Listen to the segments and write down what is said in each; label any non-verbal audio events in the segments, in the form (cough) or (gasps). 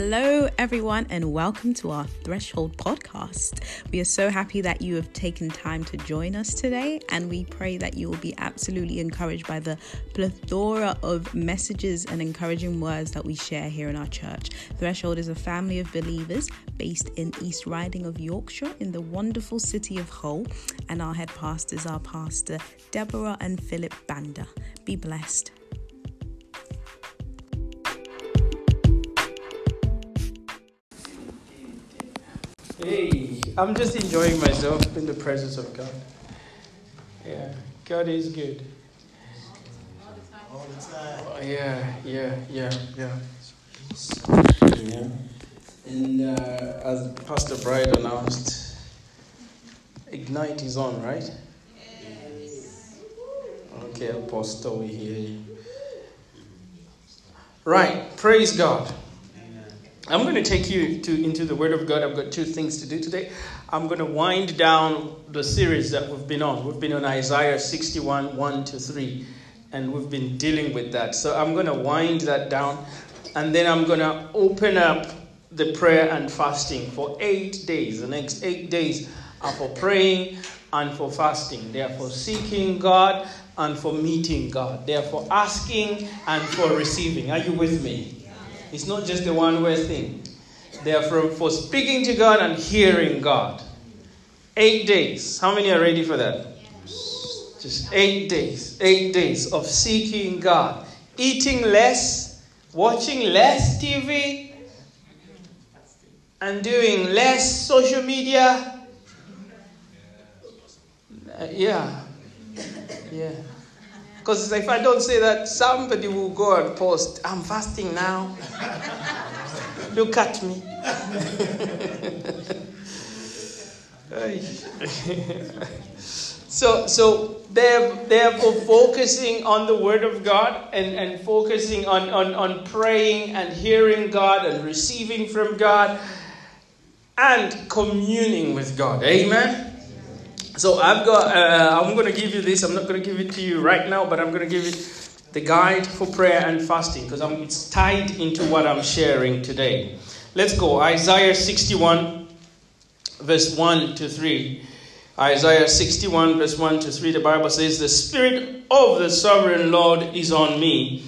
Hello, everyone, and welcome to our Threshold podcast. We are so happy that you have taken time to join us today, and we pray that you will be absolutely encouraged by the plethora of messages and encouraging words that we share here in our church. Threshold is a family of believers based in East Riding of Yorkshire in the wonderful city of Hull, and our head pastors are Pastor Deborah and Philip Banda. Be blessed. Hey, I'm just enjoying myself in the presence of God. Yeah, God is good. All the time. Yeah, yeah, yeah, yeah. Yeah. And uh, as Pastor Bright announced, Ignite is on, right? Yes. Okay, Apostle, we hear you. Right, praise God. I'm going to take you to, into the Word of God. I've got two things to do today. I'm going to wind down the series that we've been on. We've been on Isaiah 61, 1 to 3, and we've been dealing with that. So I'm going to wind that down, and then I'm going to open up the prayer and fasting for eight days. The next eight days are for praying and for fasting. They are for seeking God and for meeting God. They are for asking and for receiving. Are you with me? It's not just a one way thing. They are for, for speaking to God and hearing God. Eight days. How many are ready for that? Just eight days. Eight days of seeking God. Eating less, watching less TV, and doing less social media. Uh, yeah. Yeah. Because if I don't say that, somebody will go and post, I'm fasting now. Look at me. (laughs) so so they're therefore focusing on the word of God and, and focusing on, on, on praying and hearing God and receiving from God and communing with God. Amen. So I've got, uh, I'm going to give you this. I'm not going to give it to you right now, but I'm going to give you the guide for prayer and fasting because it's tied into what I'm sharing today. Let's go. Isaiah 61, verse 1 to 3. Isaiah 61, verse 1 to 3, the Bible says, The Spirit of the sovereign Lord is on me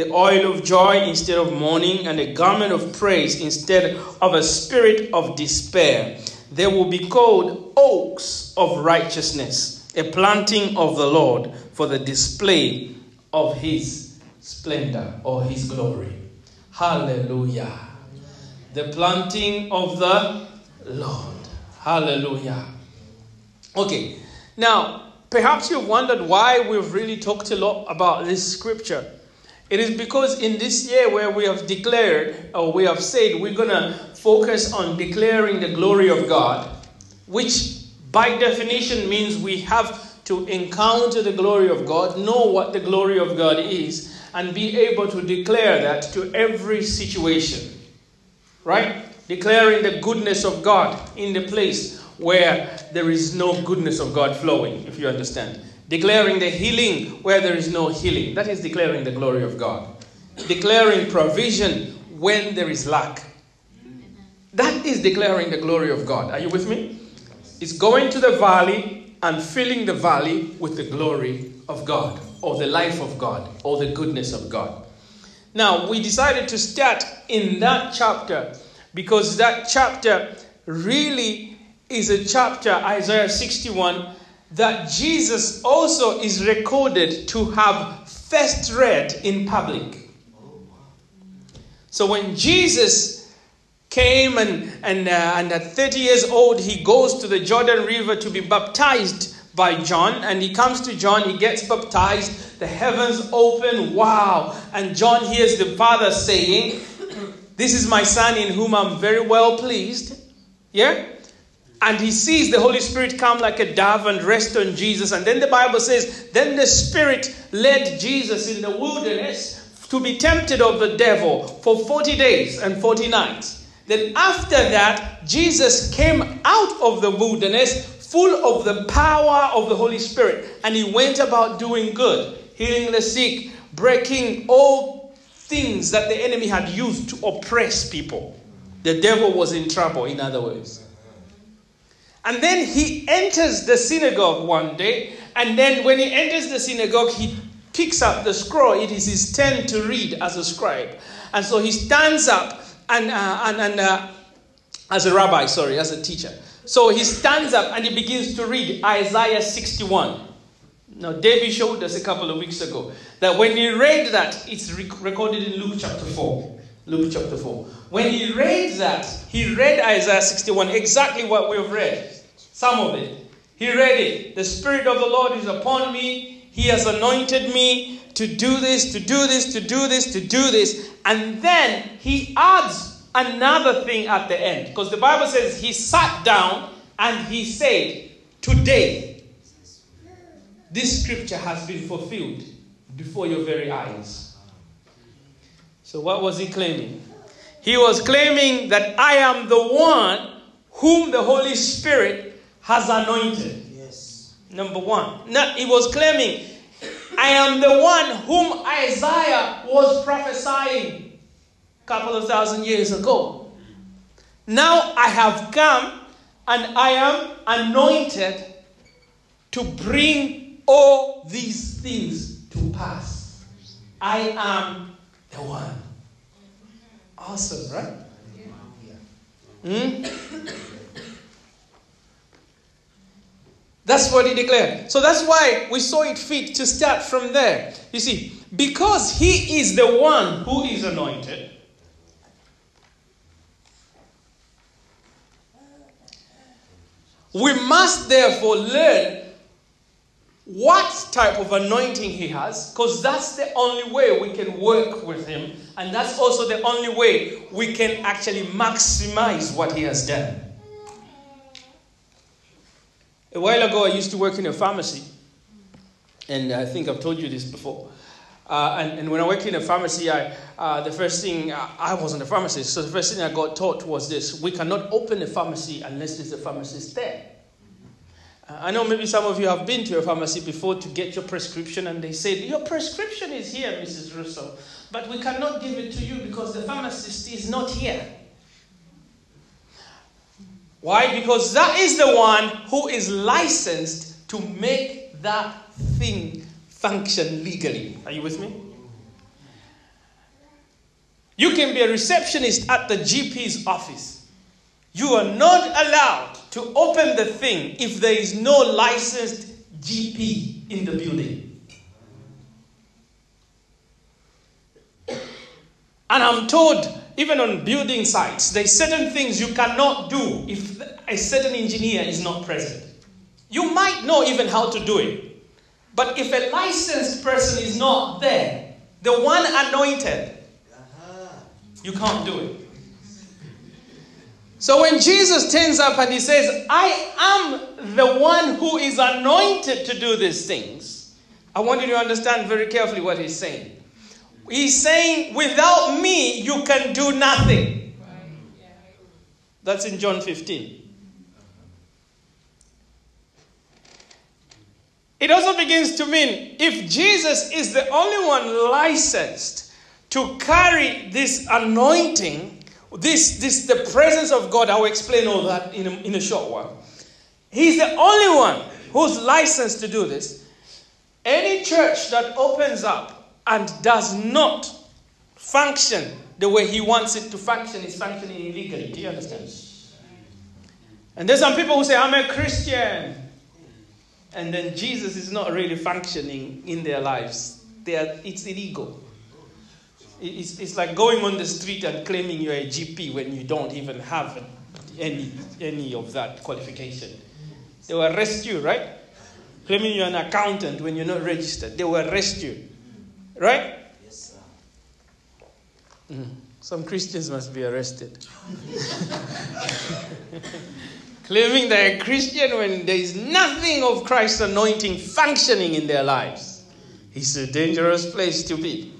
the oil of joy instead of mourning, and a garment of praise instead of a spirit of despair. They will be called oaks of righteousness, a planting of the Lord for the display of his splendor or his glory. Hallelujah. The planting of the Lord. Hallelujah. Okay, now perhaps you've wondered why we've really talked a lot about this scripture. It is because in this year where we have declared, or we have said, we're going to focus on declaring the glory of God, which by definition means we have to encounter the glory of God, know what the glory of God is, and be able to declare that to every situation. Right? Declaring the goodness of God in the place where there is no goodness of God flowing, if you understand declaring the healing where there is no healing. That is declaring the glory of God. Declaring provision when there is lack. That is declaring the glory of God. Are you with me? It's going to the valley and filling the valley with the glory of God, or the life of God, or the goodness of God. Now, we decided to start in that chapter because that chapter really is a chapter, Isaiah 61, that Jesus also is recorded to have first read in public. So when Jesus came and, and, uh, and at 30 years old, he goes to the Jordan River to be baptized by John, and he comes to John, he gets baptized, the heavens open, wow. And John hears the Father saying, (coughs) This is my Son in whom I'm very well pleased. Yeah? And he sees the Holy Spirit come like a dove and rest on Jesus. And then the Bible says, then the Spirit led Jesus in the wilderness to be tempted of the devil for 40 days and 40 nights. Then after that, Jesus came out of the wilderness full of the power of the Holy Spirit. And he went about doing good, healing the sick, breaking all things that the enemy had used to oppress people. The devil was in trouble, in other words. And then he enters the synagogue one day, and then when he enters the synagogue, he picks up the scroll. It is his turn to read as a scribe. And so he stands up and, uh, and, and uh, as a rabbi, sorry, as a teacher. So he stands up and he begins to read Isaiah 61. Now, David showed us a couple of weeks ago that when he read that, it's recorded in Luke chapter 4. Luke chapter 4. When he read that, he read Isaiah 61, exactly what we've read. Some of it. He read it. The Spirit of the Lord is upon me. He has anointed me to do this, to do this, to do this, to do this. And then he adds another thing at the end. Because the Bible says he sat down and he said, Today, this scripture has been fulfilled before your very eyes. So, what was he claiming? He was claiming that I am the one whom the Holy Spirit has anointed. Yes. Number one. Now, he was claiming, I am the one whom Isaiah was prophesying a couple of thousand years ago. Now I have come and I am anointed to bring all these things to pass. I am the one. Awesome, right? Hmm? That's what he declared. So that's why we saw it fit to start from there. You see, because he is the one who is anointed, we must therefore learn what type of anointing he has, because that's the only way we can work with him, and that's also the only way we can actually maximize what he has done. A while ago, I used to work in a pharmacy, and I think I've told you this before. Uh, and, and, when I worked in a pharmacy, I, uh, the first thing, uh, I wasn't a pharmacist, so the first thing I got taught was this we cannot open a pharmacy unless there's a pharmacist there. I know maybe some of you have been to a pharmacy before to get your prescription, and they said, Your prescription is here, Mrs. Russo, but we cannot give it to you because the pharmacist is not here. Why? Because that is the one who is licensed to make that thing function legally. Are you with me? You can be a receptionist at the GP's office. You are not allowed to open the thing if there is no licensed GP in the building. And I'm told, even on building sites, there's certain things you cannot do if a certain engineer is not present. You might know even how to do it. But if a licensed person is not there, the one anointed, you can't do it. So when Jesus turns up and he says, I am the one who is anointed to do these things, I want you to understand very carefully what he's saying. He's saying, without me, you can do nothing. That's in John 15. It also begins to mean if Jesus is the only one licensed to carry this anointing, this, this the presence of God. I will explain all that in a, in a short while. He's the only one who's licensed to do this. Any church that opens up and does not function the way he wants it to function is functioning illegally. Do you understand? And there's some people who say, I'm a Christian. And then Jesus is not really functioning in their lives. They are, it's illegal. It's, it's like going on the street and claiming you're a GP when you don't even have any, any of that qualification. They will arrest you, right? Claiming you're an accountant when you're not registered. They will arrest you. Right? Yes, sir. Mm. Some Christians must be arrested. (laughs) claiming they're a Christian when there is nothing of Christ's anointing functioning in their lives. It's a dangerous place to be.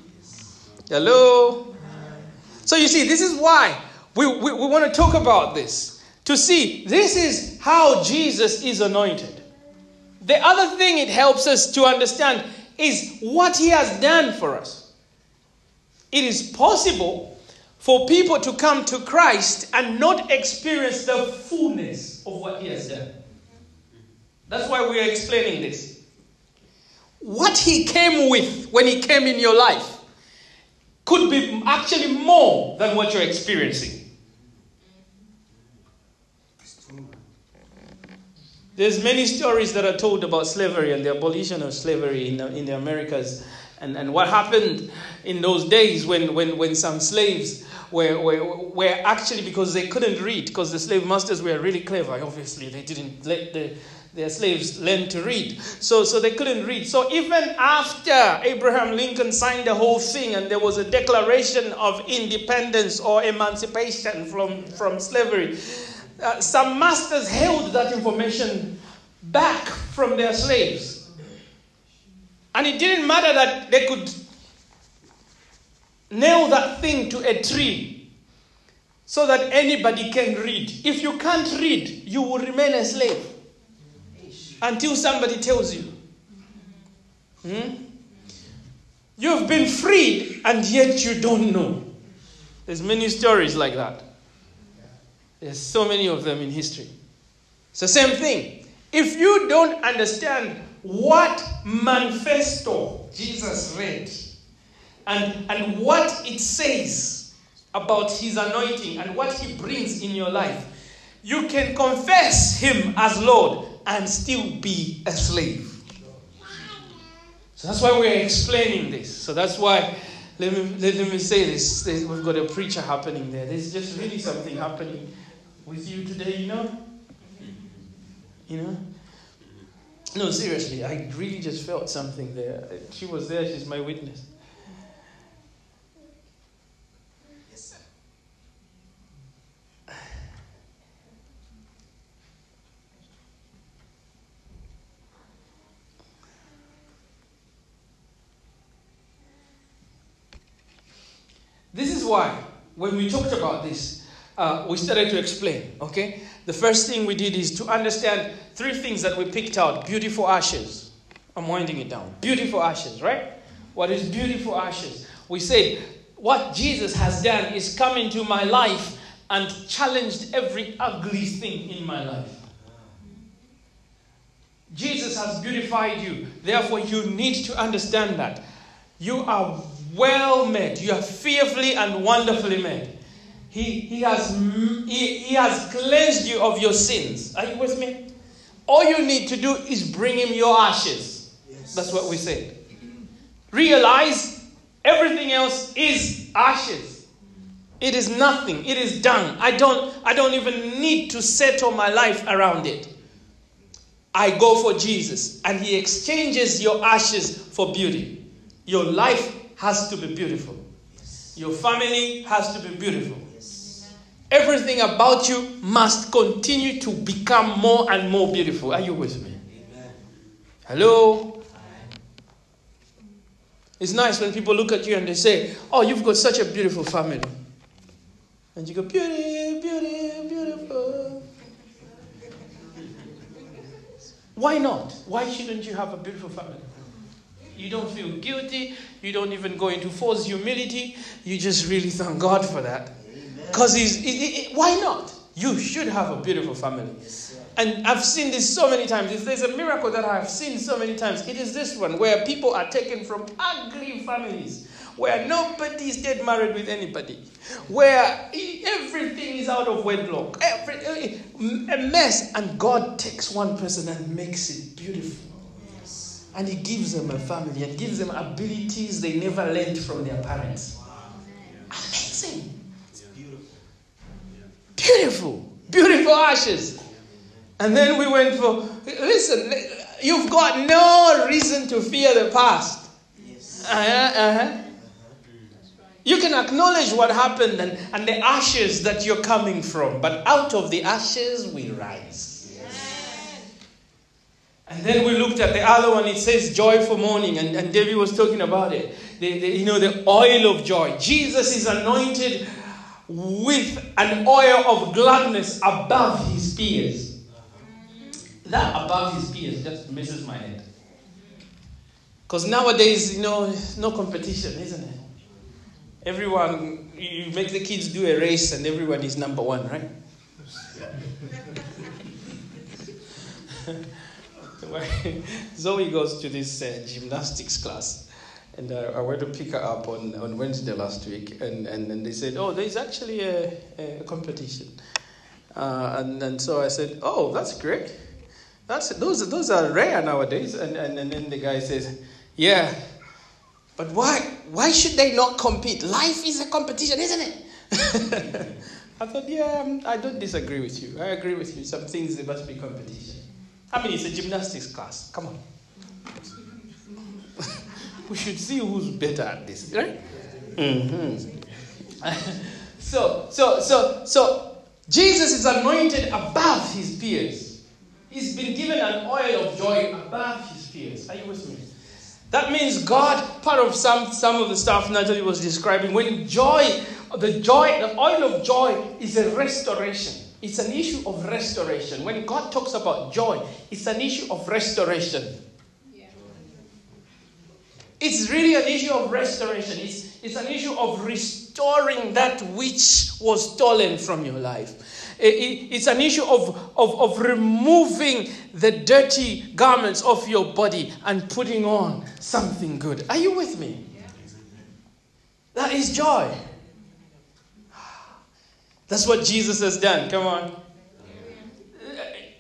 Hello? So you see, this is why we, we, we want to talk about this. To see, this is how Jesus is anointed. The other thing it helps us to understand is what he has done for us. It is possible for people to come to Christ and not experience the fullness of what He has done. That's why we are explaining this. What He came with when He came in your life could be actually more than what you're experiencing. There's many stories that are told about slavery and the abolition of slavery in the, in the Americas and, and what happened in those days when, when, when some slaves were, were, were actually because they couldn't read, because the slave masters were really clever, obviously. They didn't let the, their slaves learned to read. So, so they couldn't read. So even after Abraham Lincoln signed the whole thing and there was a declaration of independence or emancipation from, from slavery, uh, some masters held that information back from their slaves. And it didn't matter that they could nail that thing to a tree so that anybody can read. If you can't read, you will remain a slave until somebody tells you. Hmm? You've been freed and yet you don't know. There's many stories like that. There's so many of them in history. It's the same thing. If you don't understand what manifesto Jesus read, and, and what it says about his anointing and what he brings in your life, you can confess him as Lord and still be a slave. So that's why we're explaining this. So that's why, let me, let me say this. We've got a preacher happening there. There's just really something happening with you today, you know? You know? No, seriously, I really just felt something there. She was there, she's my witness. This is why, when we talked about this, uh, we started to explain, okay? The first thing we did is to understand three things that we picked out beautiful ashes. I'm winding it down. Beautiful ashes, right? What is beautiful ashes? We said, what Jesus has done is come into my life and challenged every ugly thing in my life. Jesus has beautified you. Therefore, you need to understand that. You are well made. You are fearfully and wonderfully made. He, he, has, he, he has cleansed you of your sins. Are you with me? All you need to do is bring him your ashes. Yes. That's what we said. Realize everything else is ashes. It is nothing. It is done. I don't, I don't even need to settle my life around it. I go for Jesus, and He exchanges your ashes for beauty. Your life has to be beautiful. Yes. Your family has to be beautiful. Yes. Everything about you must continue to become more and more beautiful. Are you with me? Amen. Hello? It's nice when people look at you and they say, Oh, you've got such a beautiful family. And you go, Beauty, beauty, beautiful. Why not? Why shouldn't you have a beautiful family? You don't feel guilty. You don't even go into false humility. You just really thank God for that. Because He's. why not? You should have a beautiful family. And I've seen this so many times. If there's a miracle that I've seen so many times, it is this one where people are taken from ugly families, where nobody is dead married with anybody, where everything is out of wedlock, every, a mess, and God takes one person and makes it beautiful. And He gives them a family and gives them abilities they never learned from their parents. Amazing. It's beautiful. Beautiful Beautiful ashes. And then we went for, listen, you've got no reason to fear the past. Yes. Uh-huh, uh-huh. You can acknowledge what happened and, and the ashes that you're coming from, but out of the ashes we rise. And then we looked at the other one, it says joyful for mourning, and, and David was talking about it. The, the, you know, the oil of joy. Jesus is anointed with an oil of gladness above his peers. That above his peers just messes my head. Because nowadays, you know, no competition, isn't it? Everyone, you make the kids do a race and everyone is number one, right? (laughs) (laughs) Zoe goes to this uh, gymnastics class. And uh, I went to pick her up on, on Wednesday last week, and, and, and they said, Oh, there's actually a, a competition. Uh, and, and so I said, Oh, that's great. That's, those, those are rare nowadays. And, and, and then the guy says, Yeah, but why, why should they not compete? Life is a competition, isn't it? (laughs) I thought, Yeah, um, I don't disagree with you. I agree with you. Some things, there must be competition. I mean, it's a gymnastics class. Come on. (laughs) we should see who's better at this, right? Mm-hmm. (laughs) so, so, so, so, Jesus is anointed above his peers. He's been given an oil of joy above his peers. Are you with me? That means God, part of some, some of the stuff Natalie was describing, when joy, the joy, the oil of joy is a restoration. It's an issue of restoration. When God talks about joy, it's an issue of restoration. It's really an issue of restoration. It's, it's an issue of restoring that which was stolen from your life. It, it, it's an issue of, of, of removing the dirty garments of your body and putting on something good. Are you with me? That is joy. That's what Jesus has done. Come on.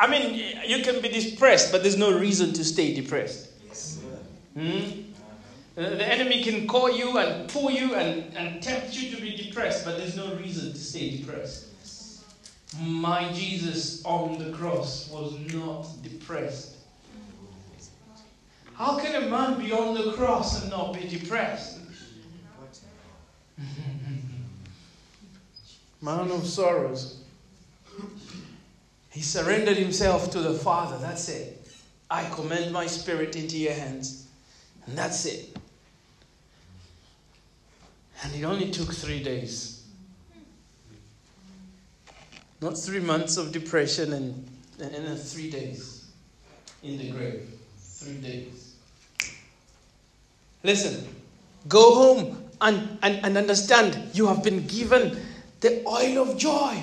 I mean, you can be depressed, but there's no reason to stay depressed. Hmm? The enemy can call you and pull you and, and tempt you to be depressed, but there's no reason to stay depressed. My Jesus on the cross was not depressed. How can a man be on the cross and not be depressed? (laughs) man of sorrows. He surrendered himself to the Father. That's it. I commend my spirit into your hands. And that's it. And it only took three days. Not three months of depression and, and, and three days in the grave. Three days. Listen, go home and, and, and understand you have been given the oil of joy.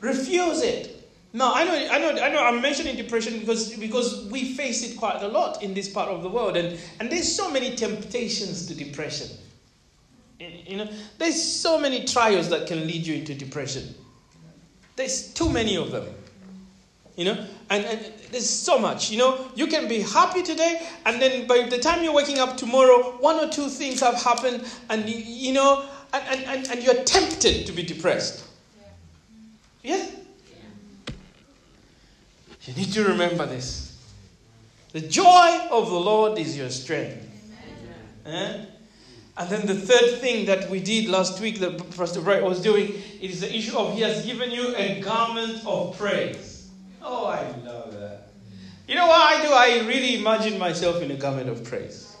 Refuse it. Now I know, I know, I know. I'm mentioning depression because because we face it quite a lot in this part of the world, and and there's so many temptations to depression. You know, there's so many trials that can lead you into depression. There's too many of them. You know, and, and there's so much. You know, you can be happy today, and then by the time you're waking up tomorrow, one or two things have happened, and you, you know, and, and, and you're tempted to be depressed. Yeah? You need to remember this. The joy of the Lord is your strength. Eh? And then the third thing that we did last week that Pastor Bright was doing, it is the issue of He has given you a garment of praise. Oh, I love that. You know what I do? I really imagine myself in a garment of praise.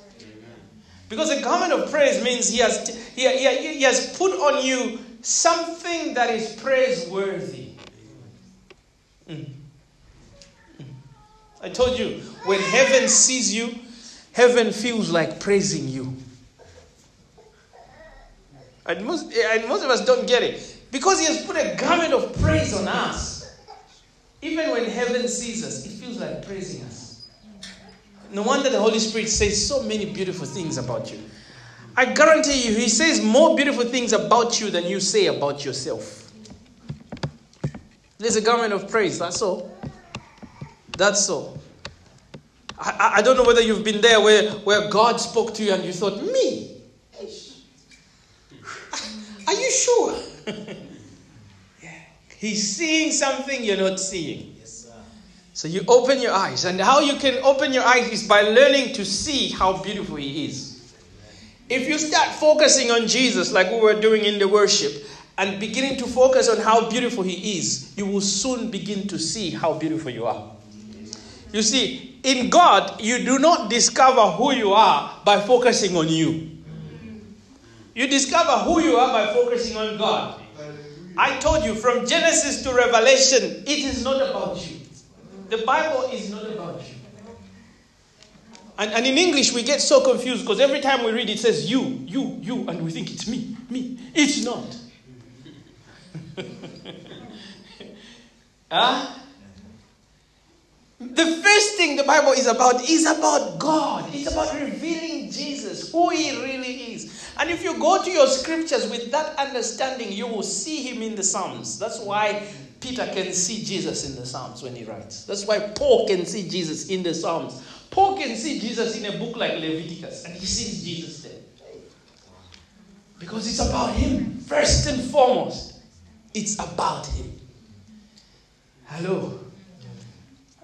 Because a garment of praise means He has, he, he, he has put on you something that is praiseworthy. Mm. Mm. I told you, when heaven sees you, heaven feels like praising you. And most, and most of us don't get it. Because He has put a garment of praise on us. Even when heaven sees us, it feels like praising us. No wonder the Holy Spirit says so many beautiful things about you. I guarantee you, He says more beautiful things about you than you say about yourself. There's a garment of praise, that's all. That's all. I, I don't know whether you've been there where, where God spoke to you and you thought, me? (laughs) Are you sure? (laughs) yeah. He's seeing something you're not seeing. So you open your eyes. And how you can open your eyes is by learning to see how beautiful He is. If you start focusing on Jesus like we were doing in the worship and beginning to focus on how beautiful he is, you will soon begin to see how beautiful you are. You see, in God, you do not discover who you are by focusing on you. You discover who you are by focusing on God. I told you from Genesis to Revelation, it is not about you. The Bible is not about you. And, and in English, we get so confused because every time we read it says you, you, you, and we think it's me, me. It's not. (laughs) huh? The first thing the Bible is about is about God. It's about revealing Jesus, who He really is. And if you go to your scriptures with that understanding, you will see Him in the Psalms. That's why Peter can see Jesus in the Psalms when he writes. That's why Paul can see Jesus in the Psalms. Paul can see Jesus in a book like Leviticus, and he sees Jesus there. Because it's about Him, first and foremost. It's about Him. Hello.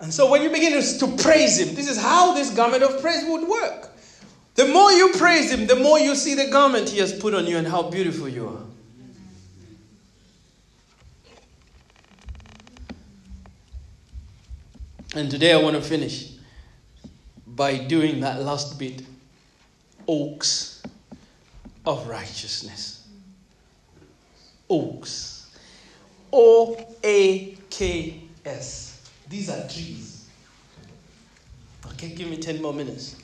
And so when you begin to, to praise Him, this is how this garment of praise would work. The more you praise Him, the more you see the garment He has put on you and how beautiful you are. And today I want to finish by doing that last bit oaks of righteousness. Oaks. O A K S. These are trees. Okay, give me 10 more minutes.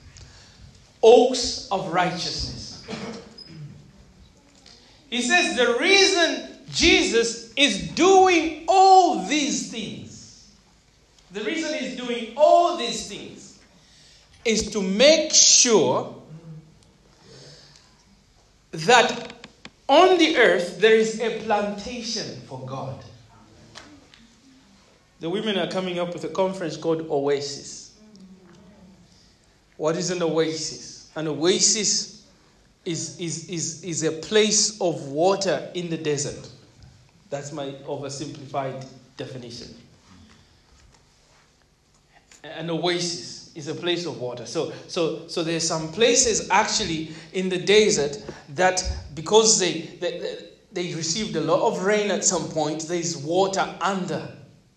Oaks of righteousness. He says the reason Jesus is doing all these things, the reason he's doing all these things is to make sure that on the earth there is a plantation for God. The women are coming up with a conference called Oasis. What is an oasis? An oasis is, is, is, is a place of water in the desert. That's my oversimplified definition. An oasis is a place of water. So, so, so there's some places actually in the desert that because they, they, they received a lot of rain at some point, there's water under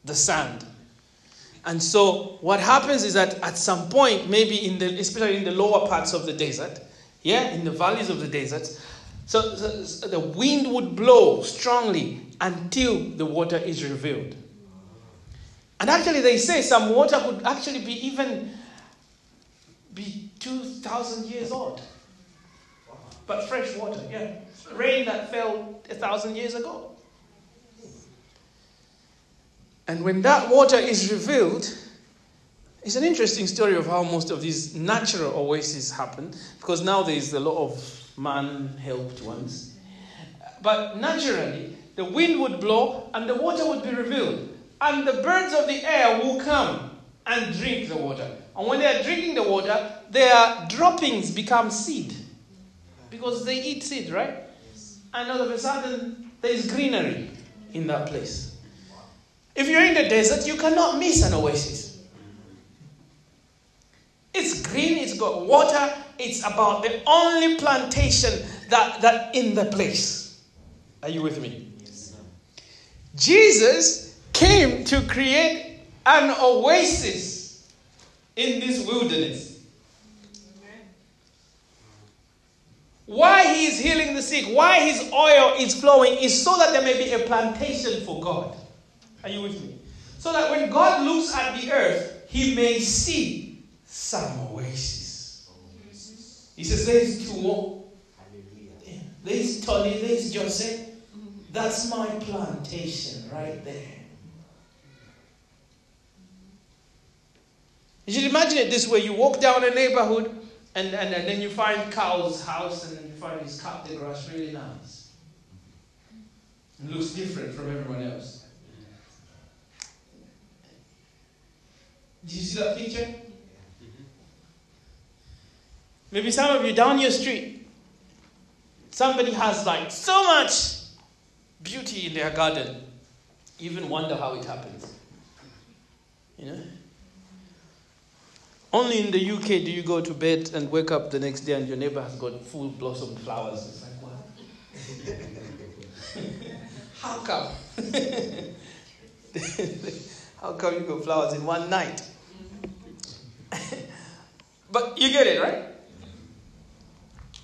the sand. And so what happens is that at some point, maybe in the especially in the lower parts of the desert, yeah, in the valleys of the desert, so, so, so the wind would blow strongly until the water is revealed. And actually, they say some water could actually be even be 2,000 years old. But fresh water, yeah. Rain that fell a thousand years ago. And when that water is revealed, it's an interesting story of how most of these natural oases happen, because now there is a lot of man helped ones. But naturally, the wind would blow and the water would be revealed, and the birds of the air will come and drink the water. And when they are drinking the water, their droppings become seed. Because they eat seed, right? And all of a sudden, there is greenery in that place. If you're in the desert, you cannot miss an oasis. It's green, it's got water, it's about the only plantation that, that in the place. Are you with me? Yes, Jesus came to create an oasis in this wilderness. Why he is healing the sick, why his oil is flowing, is so that there may be a plantation for God. Are you with me? So that when God looks at the earth, he may see some oasis. He says, There's two. There's Tony, there's Joseph. That's my plantation right there. You should imagine it this way you walk down a neighborhood and, and, and then you find Cow's house and you find he's cut the grass really nice. It looks different from everyone else. Do you see that picture? Maybe some of you down your street, somebody has like so much beauty in their garden. You even wonder how it happens. You know? Only in the UK do you go to bed and wake up the next day and your neighbor has got full blossom flowers. It's like, what? (laughs) How come? (laughs) How come you got flowers in one night? (laughs) but you get it, right?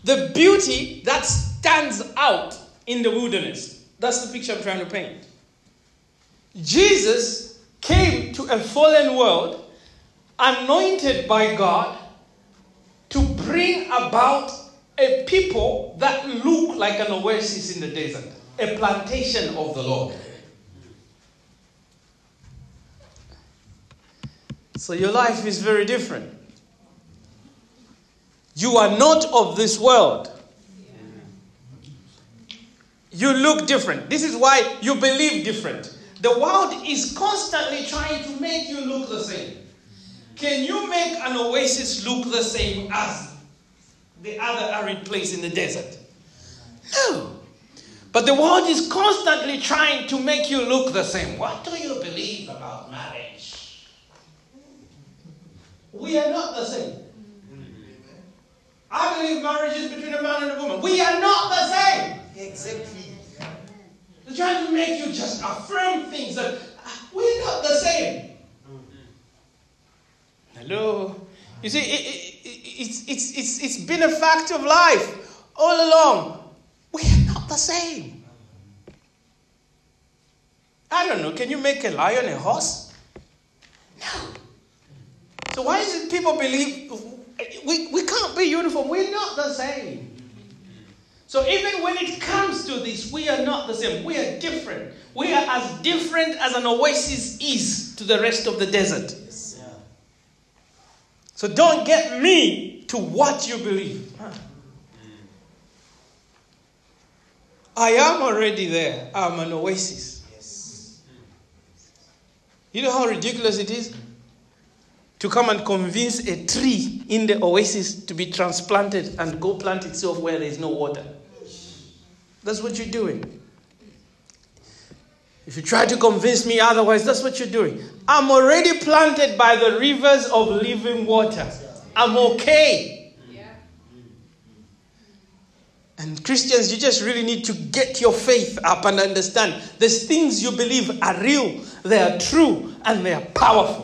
The beauty that stands out in the wilderness. That's the picture I'm trying to paint. Jesus came to a fallen world, anointed by God, to bring about a people that look like an oasis in the desert, a plantation of the Lord. So your life is very different. You are not of this world. You look different. This is why you believe different. The world is constantly trying to make you look the same. Can you make an oasis look the same as the other arid place in the desert? No. But the world is constantly trying to make you look the same. What do you believe about marriage? We are not the same. I believe marriage is between a man and a woman. We are not the same. Exactly. They're trying to make you just affirm things that uh, we're not the same. Hello? You see, it, it, it, it's, it's, it's, it's been a fact of life all along. We are not the same. I don't know, can you make a lion a horse? No. So why is it people believe we, we can't be uniform? We're not the same. So even when it comes to this, we are not the same. We are different. We are as different as an oasis is to the rest of the desert. So don't get me to what you believe. I am already there. I'm an oasis. You know how ridiculous it is? To come and convince a tree in the oasis to be transplanted and go plant itself where there is no water. That's what you're doing. If you try to convince me otherwise, that's what you're doing. I'm already planted by the rivers of living water. I'm okay. And Christians, you just really need to get your faith up and understand these things you believe are real, they are true, and they are powerful.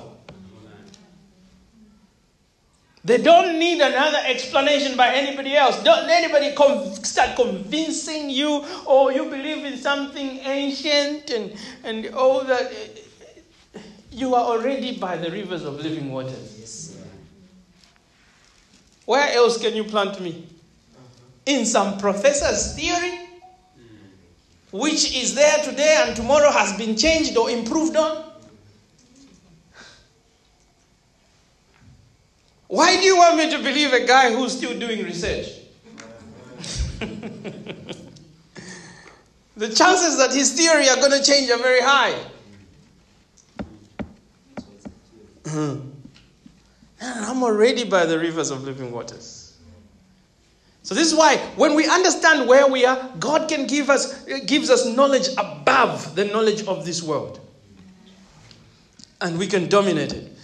They don't need another explanation by anybody else. Don't let anybody start convincing you, or you believe in something ancient and, and all that. You are already by the rivers of living waters. Yes. Where else can you plant me? Uh-huh. In some professor's theory, mm. which is there today and tomorrow has been changed or improved on? Why do you want me to believe a guy who's still doing research? the chances that his theory are going to change are very high. (clears throat) And I'm already by the rivers of living waters. So this is why when we understand where we are, God can give us gives us knowledge above the knowledge of this world. And we can dominate it.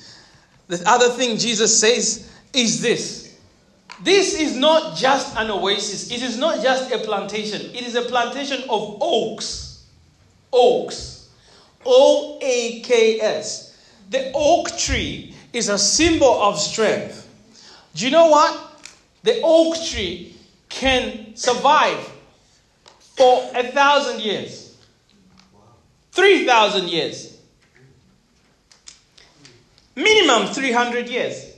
The other thing Jesus says is this. This is not just an oasis. It is not just a plantation. It is a plantation of oaks. Oaks. O A K S. The oak tree is a symbol of strength. Do you know what? The oak tree can survive for a thousand years, three thousand years, minimum 300 years.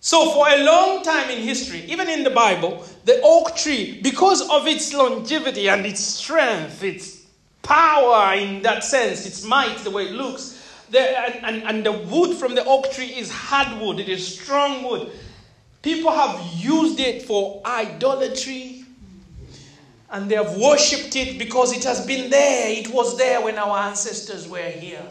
So, for a long time in history, even in the Bible, the oak tree, because of its longevity and its strength, its power in that sense, its might, the way it looks, the, and, and, and the wood from the oak tree is hardwood, it is strong wood. People have used it for idolatry and they have worshipped it because it has been there. It was there when our ancestors were here.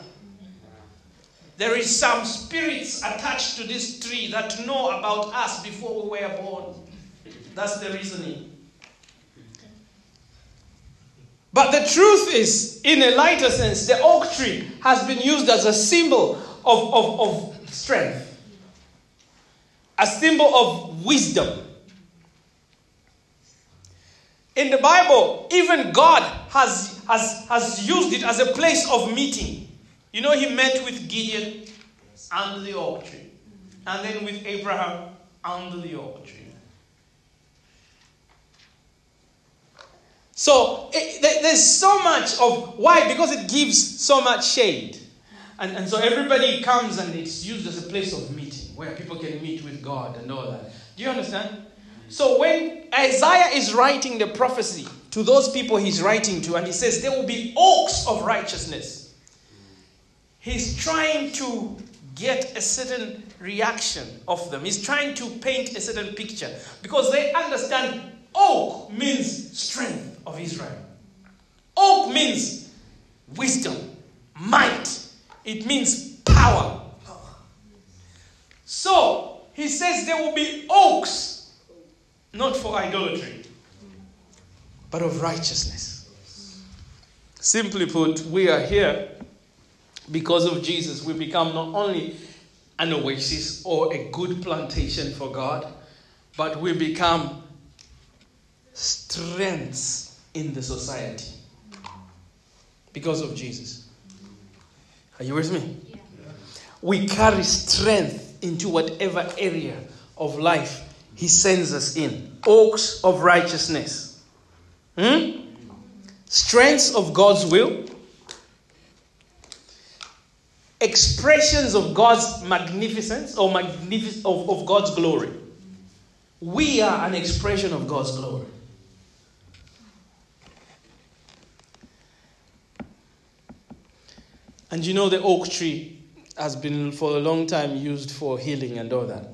There is some spirits attached to this tree that know about us before we were born. That's the reasoning. But the truth is, in a lighter sense, the oak tree has been used as a symbol of, of, of strength, a symbol of wisdom. In the Bible, even God has, has, has used it as a place of meeting. You know, he met with Gideon under the oak tree, and then with Abraham under the oak tree. So it, there's so much of why? Because it gives so much shade. And, and so everybody comes and it's used as a place of meeting where people can meet with God and all that. Do you understand? So when Isaiah is writing the prophecy to those people he's writing to, and he says there will be oaks of righteousness, he's trying to get a certain reaction of them. He's trying to paint a certain picture because they understand oak means strength of Israel. Oak means wisdom, might, it means power. So, he says there will be oaks, not for idolatry, but of righteousness. Simply put, we are here because of Jesus. We become not only an oasis or a good plantation for God, but we become strengths in the society because of Jesus. Are you with me? Yeah. We carry strength into whatever area of life He sends us in. Oaks of righteousness. Hmm? Strengths of God's will. Expressions of God's magnificence or magnific- of, of God's glory. We are an expression of God's glory. And you know, the oak tree has been for a long time used for healing and all that.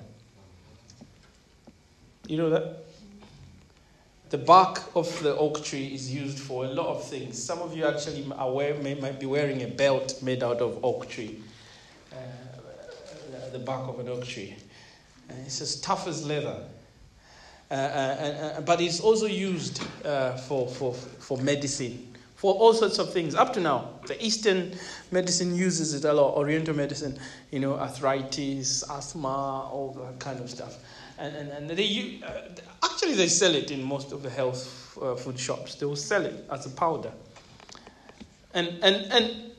You know that? The bark of the oak tree is used for a lot of things. Some of you actually are wear, may, might be wearing a belt made out of oak tree, uh, the bark of an oak tree. Uh, it's as tough as leather. Uh, uh, uh but it's also used for, for, for medicine for all sorts of things. Up to now, the Eastern medicine uses it a lot, Oriental medicine, you know, arthritis, asthma, all that kind of stuff. And, and, and they uh, actually they sell it in most of the health uh, food shops. They will sell it as a powder. And, and, and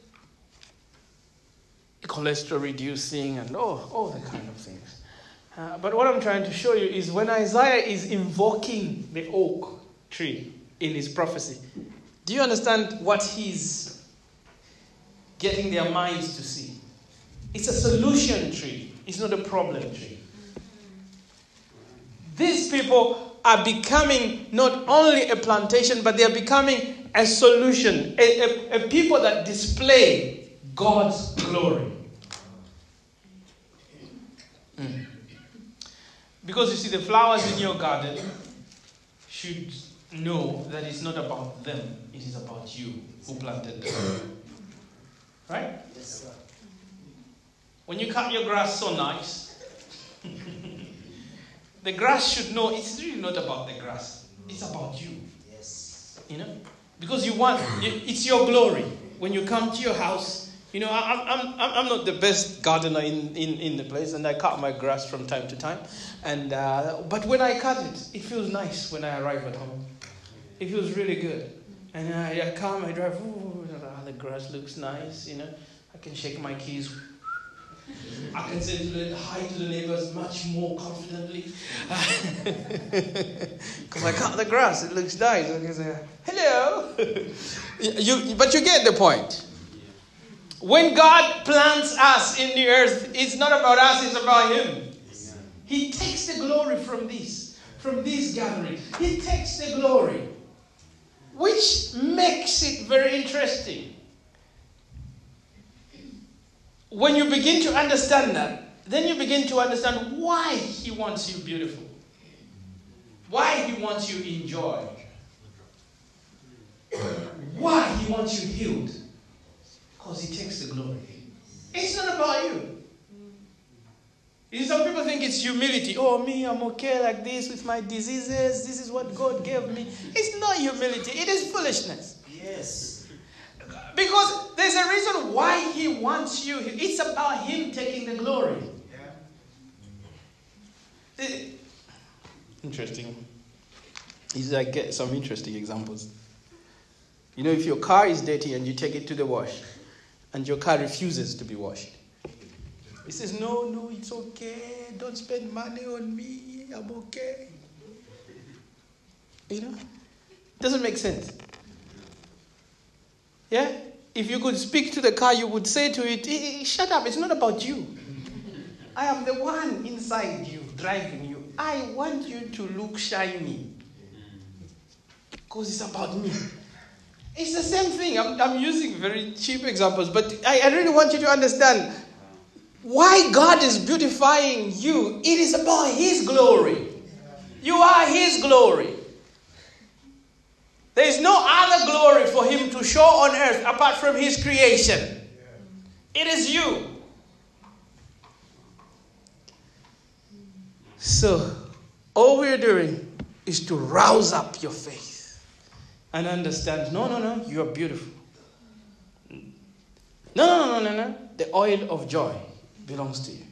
cholesterol reducing and oh, all the kind of things. Uh, but what I'm trying to show you is when Isaiah is invoking the oak tree in his prophecy, do you understand what he's getting their minds to see? It's a solution tree, it's not a problem tree. These people are becoming not only a plantation, but they are becoming a solution, a, a, a people that display God's glory. Mm. Because you see, the flowers in your garden should know that it's not about them, it is about you who planted them. Right? Yes, sir. When you cut your grass so nice, the grass should know it's really not about the grass, it's about you. Yes. You know? Because you want, it's your glory. When you come to your house, you know, I'm, I'm, I'm not the best gardener in, in, in the place, and I cut my grass from time to time. And, uh, but when I cut it, it feels nice when I arrive at home. It feels really good. And I, I come, I drive, ooh, the grass looks nice, you know. I can shake my keys. I can say to the, hi to the neighbors much more confidently. (laughs) Because I cut the grass, it looks nice. I can say, hello. (laughs) you, but you get the point. When God plants us in the earth, it's not about us, it's about Him. He takes the glory from this, from this gathering. He takes the glory which makes it very interesting. When you begin to understand that, then you begin to understand why He wants you beautiful, why He wants you enjoyed, why He wants you healed. Because He takes the glory. It's not about you. Some people think it's humility. Oh, me, I'm okay like this with my diseases. This is what God gave me. It's not humility, it is foolishness. Yes. Because the a reason why He wants you. It's about Him taking the glory. Yeah. Interesting. Is I get some interesting examples. You know, if your car is dirty and you take it to the wash, and your car refuses to be washed, he says, "No, no, it's okay. Don't spend money on me. I'm okay." You know, doesn't make sense. Yeah. If you could speak to the car, you would say to it, "Eh, eh, "Shut up! It's not about you. I am the one inside you, driving you. I want you to look shiny. Because it's about me. It's the same thing. I'm, I'm using very cheap examples, but I, I really want you to understand why God is beautifying you. It is about His glory. You are His glory. There is no other glory for Him to show on earth apart from His creation. It is you. So, all we're doing is to rouse up your faith and understand no, no, no, you are beautiful. No, no, no, no, no, no. The oil of joy belongs to you.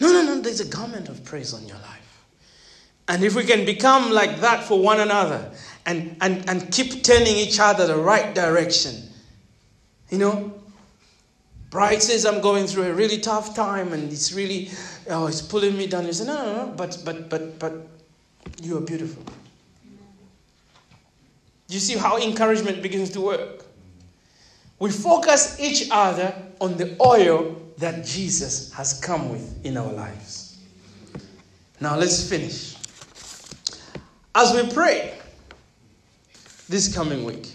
No, no, no, there's a garment of praise on your life. And if we can become like that for one another and, and, and keep turning each other the right direction, you know, Bright says I'm going through a really tough time and it's really, oh, it's pulling me down. You say, no, no, no, but, but, but, but you are beautiful. You see how encouragement begins to work? We focus each other on the oil that Jesus has come with in our lives. Now let's finish. As we pray this coming week,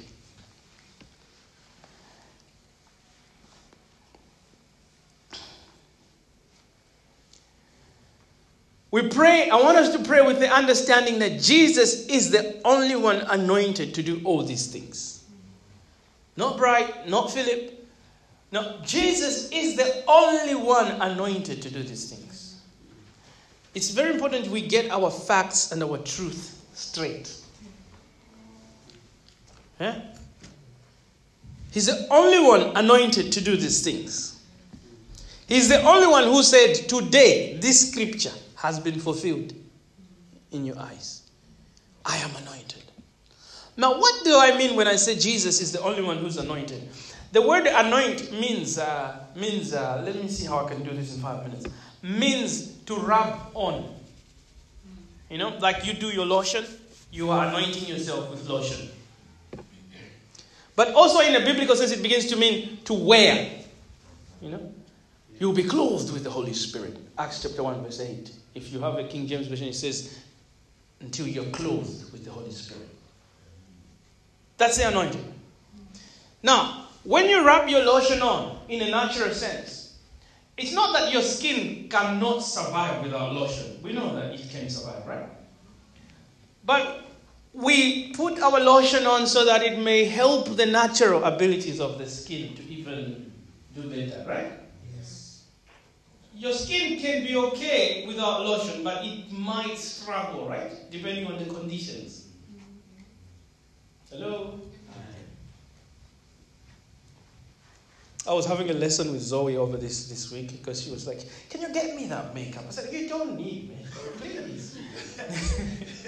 We pray, I want us to pray with the understanding that Jesus is the only one anointed to do all these things. Not Bright, not Philip. No, Jesus is the only one anointed to do these things. It's very important we get our facts and our truth straight. Yeah? He's the only one anointed to do these things. He's the only one who said, Today, this scripture has been fulfilled in your eyes. I am anointed. Now, what do I mean when I say Jesus is the only one who's anointed? The word anoint means, uh, means uh, let me see how I can do this in five minutes, means to rub on. You know, like you do your lotion, you are anointing yourself with lotion. But also in a biblical sense, it begins to mean to wear. You know, you'll be clothed with the Holy Spirit. Acts chapter 1, verse 8. If you have a King James Version, it says, until you're clothed with the Holy Spirit. That's the anointing. Now, when you rub your lotion on in a natural sense, it's not that your skin cannot survive without lotion. We know that it can survive, right? But we put our lotion on so that it may help the natural abilities of the skin to even do better, right? Yes. Your skin can be okay without lotion, but it might struggle, right? Depending on the conditions. Hello? I was having a lesson with Zoe over this, this week because she was like, Can you get me that makeup? I said, You don't need makeup, please. (laughs)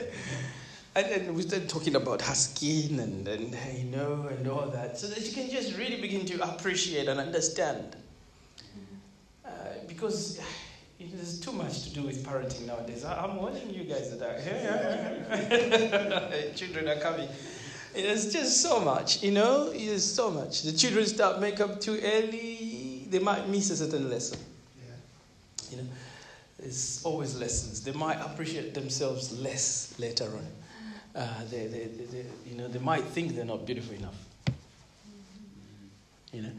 and, and we started talking about her skin and, and, you know, and all that so that you can just really begin to appreciate and understand. Uh, because it is too much to do with parenting nowadays. I'm warning you guys that are (laughs) children are coming. It's just so much, you know. It's so much. The children start makeup too early. They might miss a certain lesson. Yeah. You know, there's always lessons. They might appreciate themselves less later on. Uh, they, they, they, they, you know, they might think they're not beautiful enough. You know,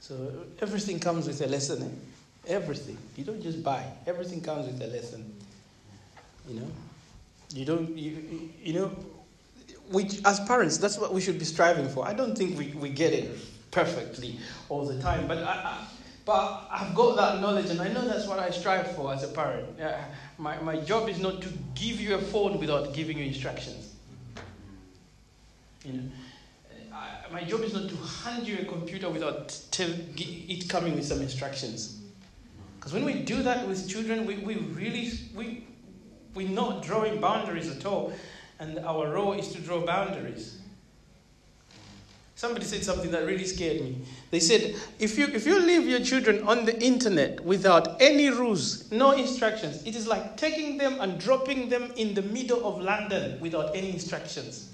so everything comes with a lesson. Eh? Everything. You don't just buy. Everything comes with a lesson. You know, you don't. You- you know, we as parents, that's what we should be striving for. I don't think we, we get it perfectly all the time, but I, I, but I've got that knowledge, and I know that's what I strive for as a parent. Yeah, my, my job is not to give you a phone without giving you instructions. You know, I, my job is not to hand you a computer without tell, it coming with some instructions. Because when we do that with children, we, we really, we, we're not drawing boundaries at all. And our role is to draw boundaries. Somebody said something that really scared me. They said, if you, if you leave your children on the internet without any rules, no instructions, it is like taking them and dropping them in the middle of London without any instructions.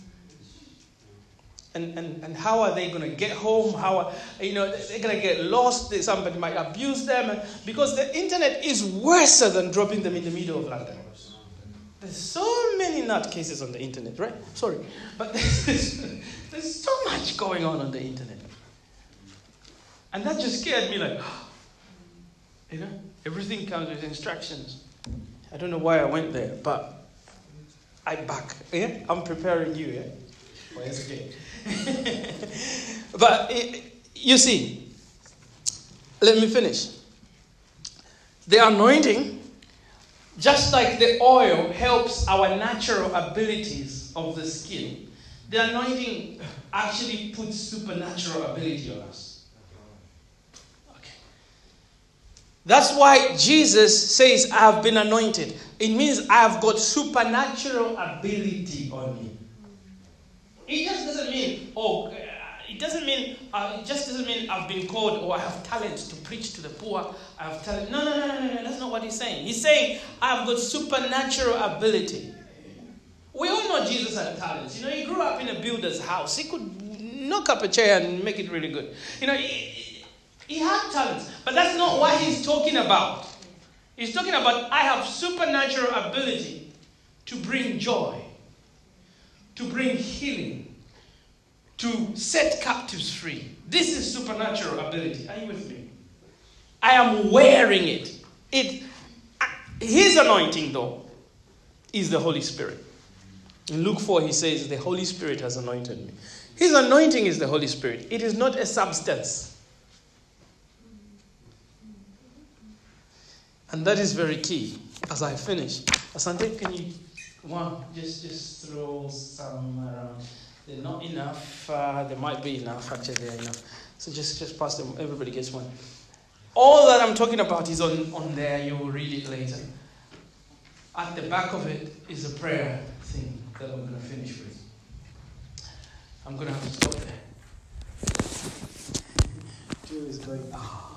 And, and, and how are they going to get home? How are, you know, they're going to get lost. Somebody might abuse them. Because the internet is worse than dropping them in the middle of London. There's so many nutcases on the internet, right? Sorry. But (laughs) there's, there's so much going on on the internet. And that just scared me like, (gasps) you know, everything comes with instructions. I don't know why I went there, but I'm back. Yeah? I'm preparing you, yeah? Well, it's okay. (laughs) but it, you see, let me finish. The anointing just like the oil helps our natural abilities of the skin, the anointing actually puts supernatural ability on us. Okay. That's why Jesus says, I have been anointed. It means I have got supernatural ability on me. It just doesn't mean, oh, it doesn't mean, uh, it just doesn't mean I've been called or I have talent to preach to the poor. I have talent. No, no, no, no, no. That's not what he's saying. He's saying I've got supernatural ability. We all know Jesus had talents. You know, he grew up in a builder's house. He could knock up a chair and make it really good. You know, he, he had talents. But that's not what he's talking about. He's talking about I have supernatural ability to bring joy, to bring healing, to set captives free. This is supernatural ability. Are you with me? I am wearing it. It his anointing though is the Holy Spirit. In Luke 4 he says the Holy Spirit has anointed me. His anointing is the Holy Spirit. It is not a substance. And that is very key. As I finish, Asante, can you one just just throw some around? They're not enough. Uh, there might be enough. Actually, they're enough. So just, just pass them. Everybody gets one. All that I'm talking about is on, on there. You will read it later. At the back of it is a prayer thing that I'm going to finish with. I'm going to have to stop there. Is going, ah.